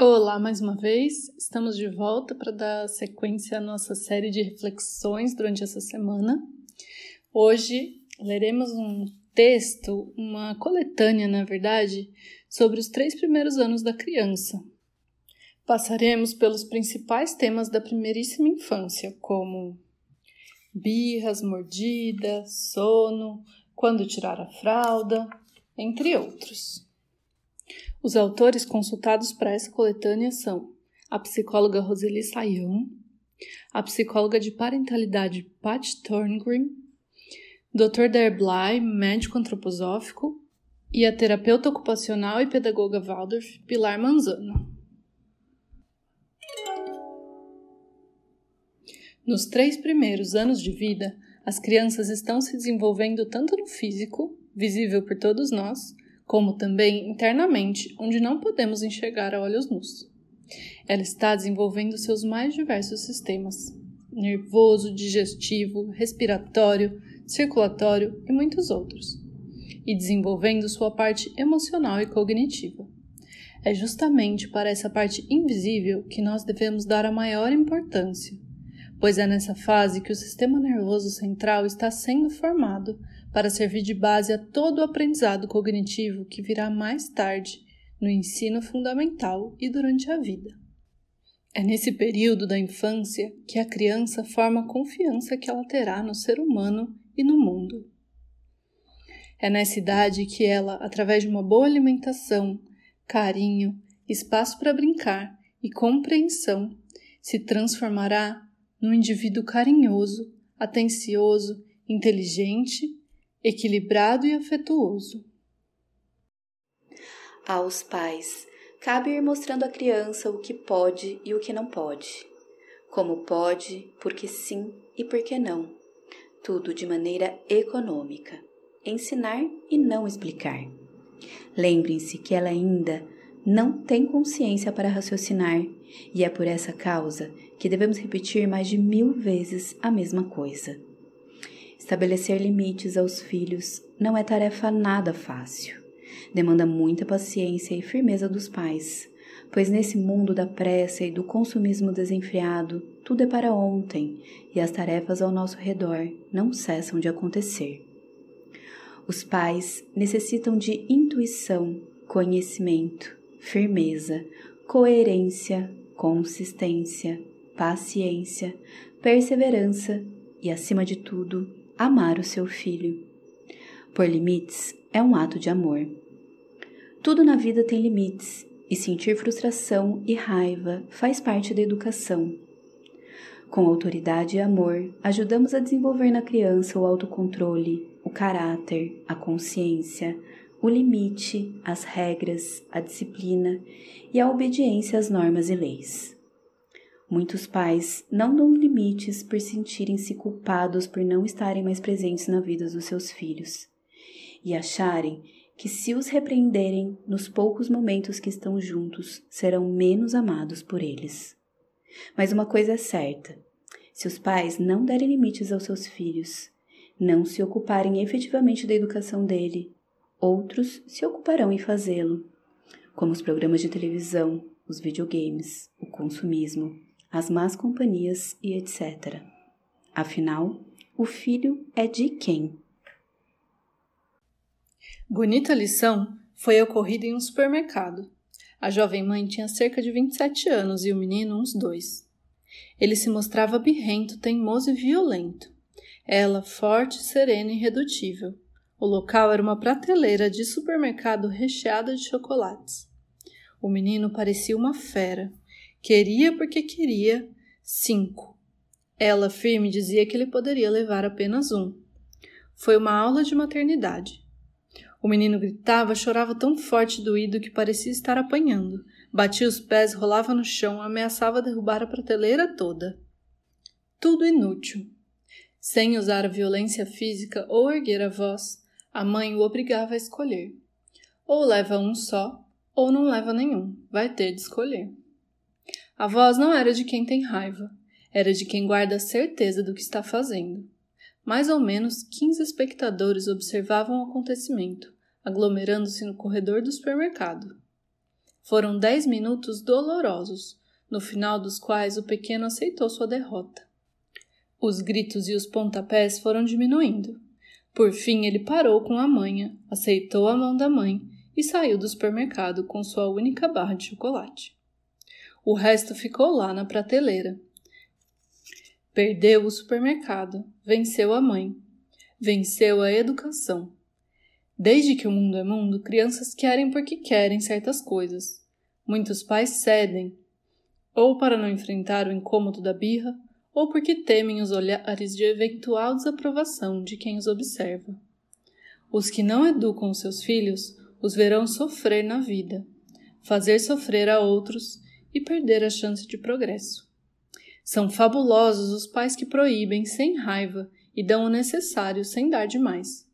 Olá mais uma vez, estamos de volta para dar sequência à nossa série de reflexões durante essa semana. Hoje leremos um texto, uma coletânea, na verdade, sobre os três primeiros anos da criança. Passaremos pelos principais temas da primeiríssima infância, como birras, mordidas, sono, quando tirar a fralda, entre outros. Os autores consultados para essa coletânea são a psicóloga Roseli Sayão, a psicóloga de parentalidade Pat Thorngren, Dr. Derbly, médico antroposófico, e a terapeuta ocupacional e pedagoga Waldorf Pilar Manzano. Nos três primeiros anos de vida, as crianças estão se desenvolvendo tanto no físico, visível por todos nós, como também internamente, onde não podemos enxergar a olhos nus. Ela está desenvolvendo seus mais diversos sistemas: nervoso, digestivo, respiratório, circulatório e muitos outros, e desenvolvendo sua parte emocional e cognitiva. É justamente para essa parte invisível que nós devemos dar a maior importância, pois é nessa fase que o sistema nervoso central está sendo formado para servir de base a todo o aprendizado cognitivo que virá mais tarde no ensino fundamental e durante a vida. É nesse período da infância que a criança forma a confiança que ela terá no ser humano e no mundo. É nessa idade que ela, através de uma boa alimentação, carinho, espaço para brincar e compreensão, se transformará num indivíduo carinhoso, atencioso, inteligente equilibrado e afetuoso. Aos pais, cabe ir mostrando à criança o que pode e o que não pode. Como pode, porque sim e porque não. Tudo de maneira econômica. Ensinar e não explicar. Lembrem-se que ela ainda não tem consciência para raciocinar, e é por essa causa que devemos repetir mais de mil vezes a mesma coisa. Estabelecer limites aos filhos não é tarefa nada fácil. Demanda muita paciência e firmeza dos pais, pois nesse mundo da pressa e do consumismo desenfreado, tudo é para ontem e as tarefas ao nosso redor não cessam de acontecer. Os pais necessitam de intuição, conhecimento, firmeza, coerência, consistência, paciência, perseverança e, acima de tudo, amar o seu filho. Por limites é um ato de amor. Tudo na vida tem limites e sentir frustração e raiva faz parte da educação. Com autoridade e amor, ajudamos a desenvolver na criança o autocontrole, o caráter, a consciência, o limite, as regras, a disciplina e a obediência às normas e leis. Muitos pais não dão limites por sentirem-se culpados por não estarem mais presentes na vida dos seus filhos e acharem que, se os repreenderem nos poucos momentos que estão juntos, serão menos amados por eles. Mas uma coisa é certa: se os pais não derem limites aos seus filhos, não se ocuparem efetivamente da educação dele, outros se ocuparão em fazê-lo, como os programas de televisão, os videogames, o consumismo, as más companhias e etc. Afinal, o filho é de quem? Bonita lição foi ocorrida em um supermercado. A jovem mãe tinha cerca de 27 anos e o menino uns dois. Ele se mostrava birrento, teimoso e violento. Ela, forte, serena e irredutível. O local era uma prateleira de supermercado recheada de chocolates. O menino parecia uma fera, Queria porque queria cinco. Ela firme dizia que ele poderia levar apenas um. Foi uma aula de maternidade. O menino gritava, chorava tão forte e doído que parecia estar apanhando. Batia os pés, rolava no chão, ameaçava derrubar a prateleira toda. Tudo inútil. Sem usar a violência física ou erguer a voz, a mãe o obrigava a escolher. Ou leva um só, ou não leva nenhum. Vai ter de escolher. A voz não era de quem tem raiva, era de quem guarda a certeza do que está fazendo. Mais ou menos quinze espectadores observavam o acontecimento, aglomerando-se no corredor do supermercado. Foram dez minutos dolorosos, no final dos quais o pequeno aceitou sua derrota. Os gritos e os pontapés foram diminuindo. Por fim, ele parou com a manha, aceitou a mão da mãe e saiu do supermercado com sua única barra de chocolate. O resto ficou lá na prateleira. Perdeu o supermercado, venceu a mãe, venceu a educação. Desde que o mundo é mundo, crianças querem porque querem certas coisas. Muitos pais cedem, ou para não enfrentar o incômodo da birra, ou porque temem os olhares de eventual desaprovação de quem os observa. Os que não educam seus filhos os verão sofrer na vida, fazer sofrer a outros e perder a chance de progresso. São fabulosos os pais que proíbem sem raiva e dão o necessário sem dar demais.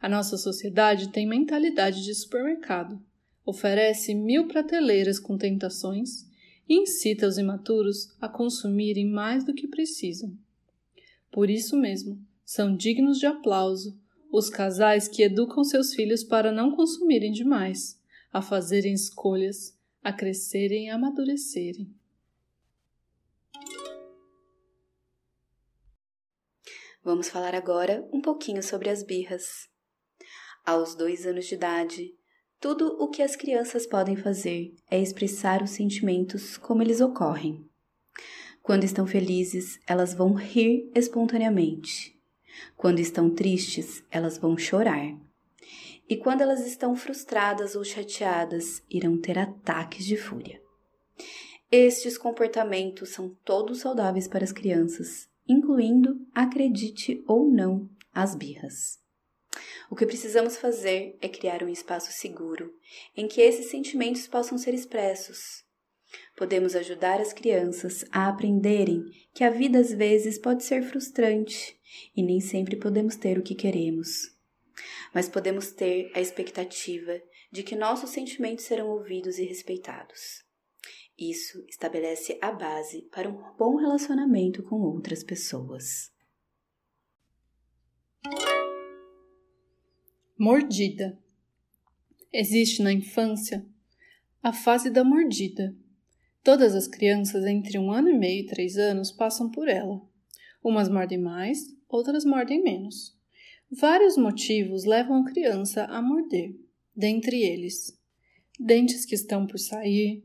A nossa sociedade tem mentalidade de supermercado, oferece mil prateleiras com tentações e incita os imaturos a consumirem mais do que precisam. Por isso mesmo, são dignos de aplauso os casais que educam seus filhos para não consumirem demais, a fazerem escolhas, a crescerem e amadurecerem. Vamos falar agora um pouquinho sobre as birras. Aos dois anos de idade, tudo o que as crianças podem fazer é expressar os sentimentos como eles ocorrem. Quando estão felizes, elas vão rir espontaneamente. Quando estão tristes, elas vão chorar. E quando elas estão frustradas ou chateadas, irão ter ataques de fúria. Estes comportamentos são todos saudáveis para as crianças, incluindo, acredite ou não, as birras. O que precisamos fazer é criar um espaço seguro em que esses sentimentos possam ser expressos. Podemos ajudar as crianças a aprenderem que a vida às vezes pode ser frustrante e nem sempre podemos ter o que queremos. Mas podemos ter a expectativa de que nossos sentimentos serão ouvidos e respeitados. Isso estabelece a base para um bom relacionamento com outras pessoas. Mordida. Existe na infância a fase da mordida. Todas as crianças entre um ano e meio e três anos passam por ela. Umas mordem mais, outras mordem menos. Vários motivos levam a criança a morder, dentre eles: dentes que estão por sair,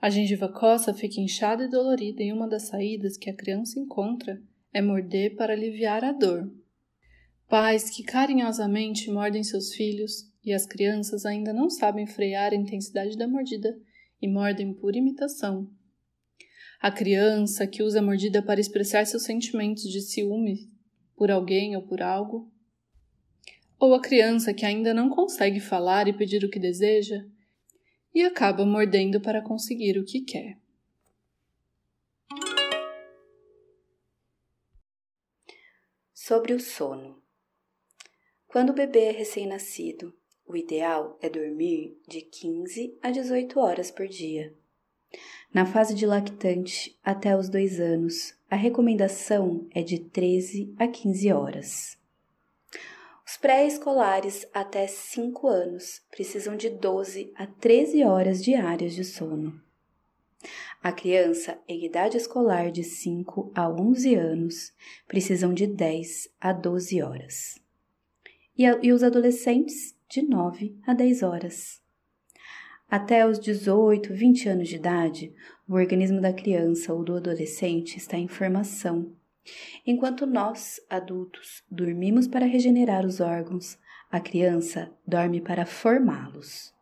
a gengiva coça fica inchada e dolorida e uma das saídas que a criança encontra é morder para aliviar a dor. Pais que carinhosamente mordem seus filhos e as crianças ainda não sabem frear a intensidade da mordida e mordem por imitação. A criança que usa a mordida para expressar seus sentimentos de ciúme por alguém ou por algo. Ou a criança que ainda não consegue falar e pedir o que deseja e acaba mordendo para conseguir o que quer. Sobre o sono. Quando o bebê é recém-nascido, o ideal é dormir de 15 a 18 horas por dia. Na fase de lactante, até os 2 anos, a recomendação é de 13 a 15 horas. Os pré-escolares até 5 anos precisam de 12 a 13 horas diárias de sono. A criança em idade escolar de 5 a 11 anos precisam de 10 a 12 horas e, a, e os adolescentes de 9 a 10 horas. Até os 18, 20 anos de idade, o organismo da criança ou do adolescente está em formação. Enquanto nós, adultos, dormimos para regenerar os órgãos, a criança dorme para formá-los.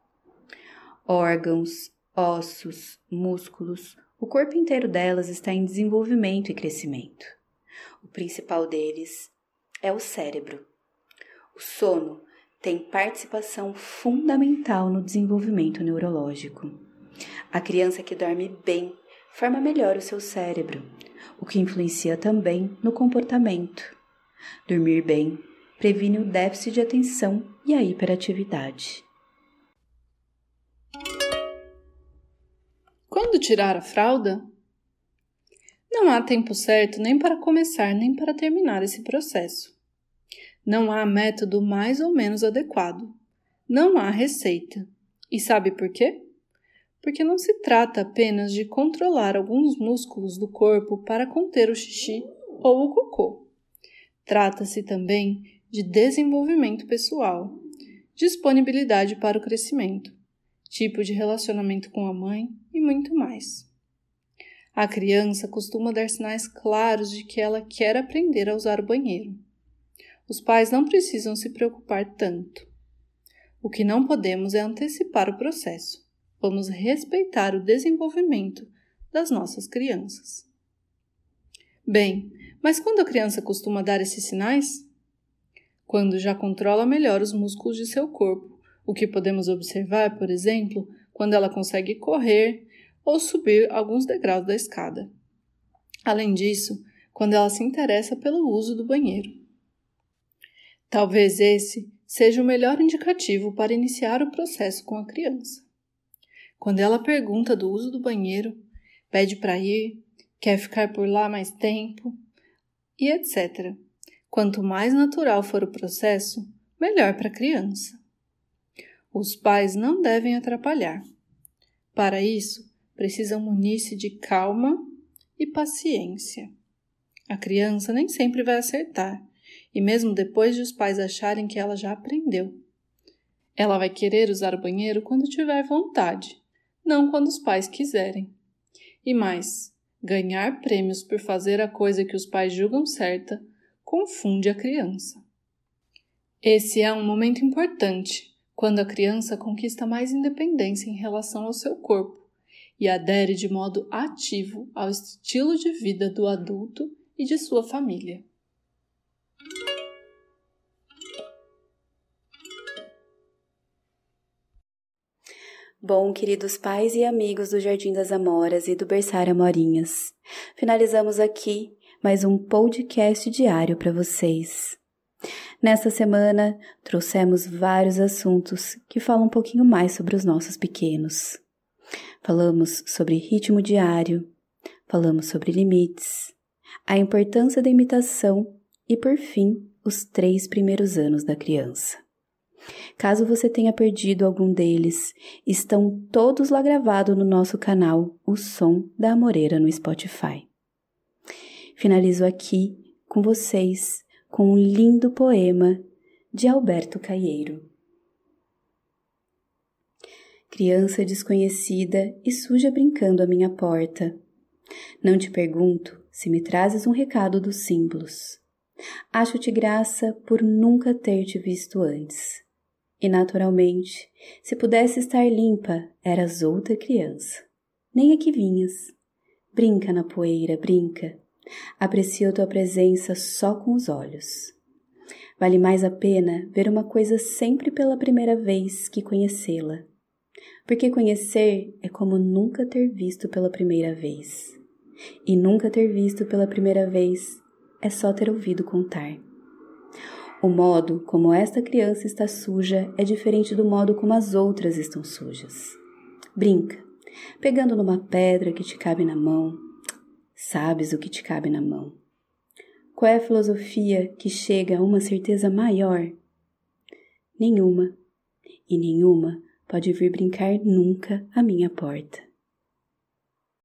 Órgãos, ossos, músculos, o corpo inteiro delas está em desenvolvimento e crescimento. O principal deles é o cérebro. O sono tem participação fundamental no desenvolvimento neurológico. A criança que dorme bem forma melhor o seu cérebro, o que influencia também no comportamento. Dormir bem previne o déficit de atenção e a hiperatividade. Quando tirar a fralda? Não há tempo certo nem para começar nem para terminar esse processo. Não há método mais ou menos adequado. Não há receita. E sabe por quê? Porque não se trata apenas de controlar alguns músculos do corpo para conter o xixi ou o cocô. Trata-se também de desenvolvimento pessoal, disponibilidade para o crescimento, tipo de relacionamento com a mãe e muito mais. A criança costuma dar sinais claros de que ela quer aprender a usar o banheiro. Os pais não precisam se preocupar tanto. O que não podemos é antecipar o processo. Vamos respeitar o desenvolvimento das nossas crianças. Bem, mas quando a criança costuma dar esses sinais? Quando já controla melhor os músculos de seu corpo, o que podemos observar, por exemplo, quando ela consegue correr ou subir alguns degraus da escada. Além disso, quando ela se interessa pelo uso do banheiro. Talvez esse seja o melhor indicativo para iniciar o processo com a criança. Quando ela pergunta do uso do banheiro, pede para ir, quer ficar por lá mais tempo e etc. Quanto mais natural for o processo, melhor para a criança. Os pais não devem atrapalhar. Para isso, precisam munir-se de calma e paciência. A criança nem sempre vai acertar, e mesmo depois de os pais acharem que ela já aprendeu. Ela vai querer usar o banheiro quando tiver vontade, não quando os pais quiserem. E mais, ganhar prêmios por fazer a coisa que os pais julgam certa confunde a criança. Esse é um momento importante, quando a criança conquista mais independência em relação ao seu corpo e adere de modo ativo ao estilo de vida do adulto e de sua família. Bom, queridos pais e amigos do Jardim das Amoras e do Berçário Amorinhas, finalizamos aqui mais um podcast diário para vocês. Nesta semana, trouxemos vários assuntos que falam um pouquinho mais sobre os nossos pequenos. Falamos sobre ritmo diário, falamos sobre limites, a importância da imitação e, por fim, os três primeiros anos da criança. Caso você tenha perdido algum deles, estão todos lá gravados no nosso canal O Som da Amoreira no Spotify. Finalizo aqui com vocês com um lindo poema de Alberto Caieiro criança desconhecida e suja brincando à minha porta. Não te pergunto se me trazes um recado dos símbolos. Acho-te graça por nunca ter te visto antes. E naturalmente, se pudesse estar limpa, eras outra criança. Nem aqui vinhas. Brinca na poeira, brinca. Aprecio tua presença só com os olhos. Vale mais a pena ver uma coisa sempre pela primeira vez que conhecê-la porque conhecer é como nunca ter visto pela primeira vez. E nunca ter visto pela primeira vez é só ter ouvido contar. O modo como esta criança está suja é diferente do modo como as outras estão sujas. Brinca, pegando numa pedra que te cabe na mão. Sabes o que te cabe na mão. Qual é a filosofia que chega a uma certeza maior? Nenhuma. E nenhuma pode vir brincar nunca à minha porta.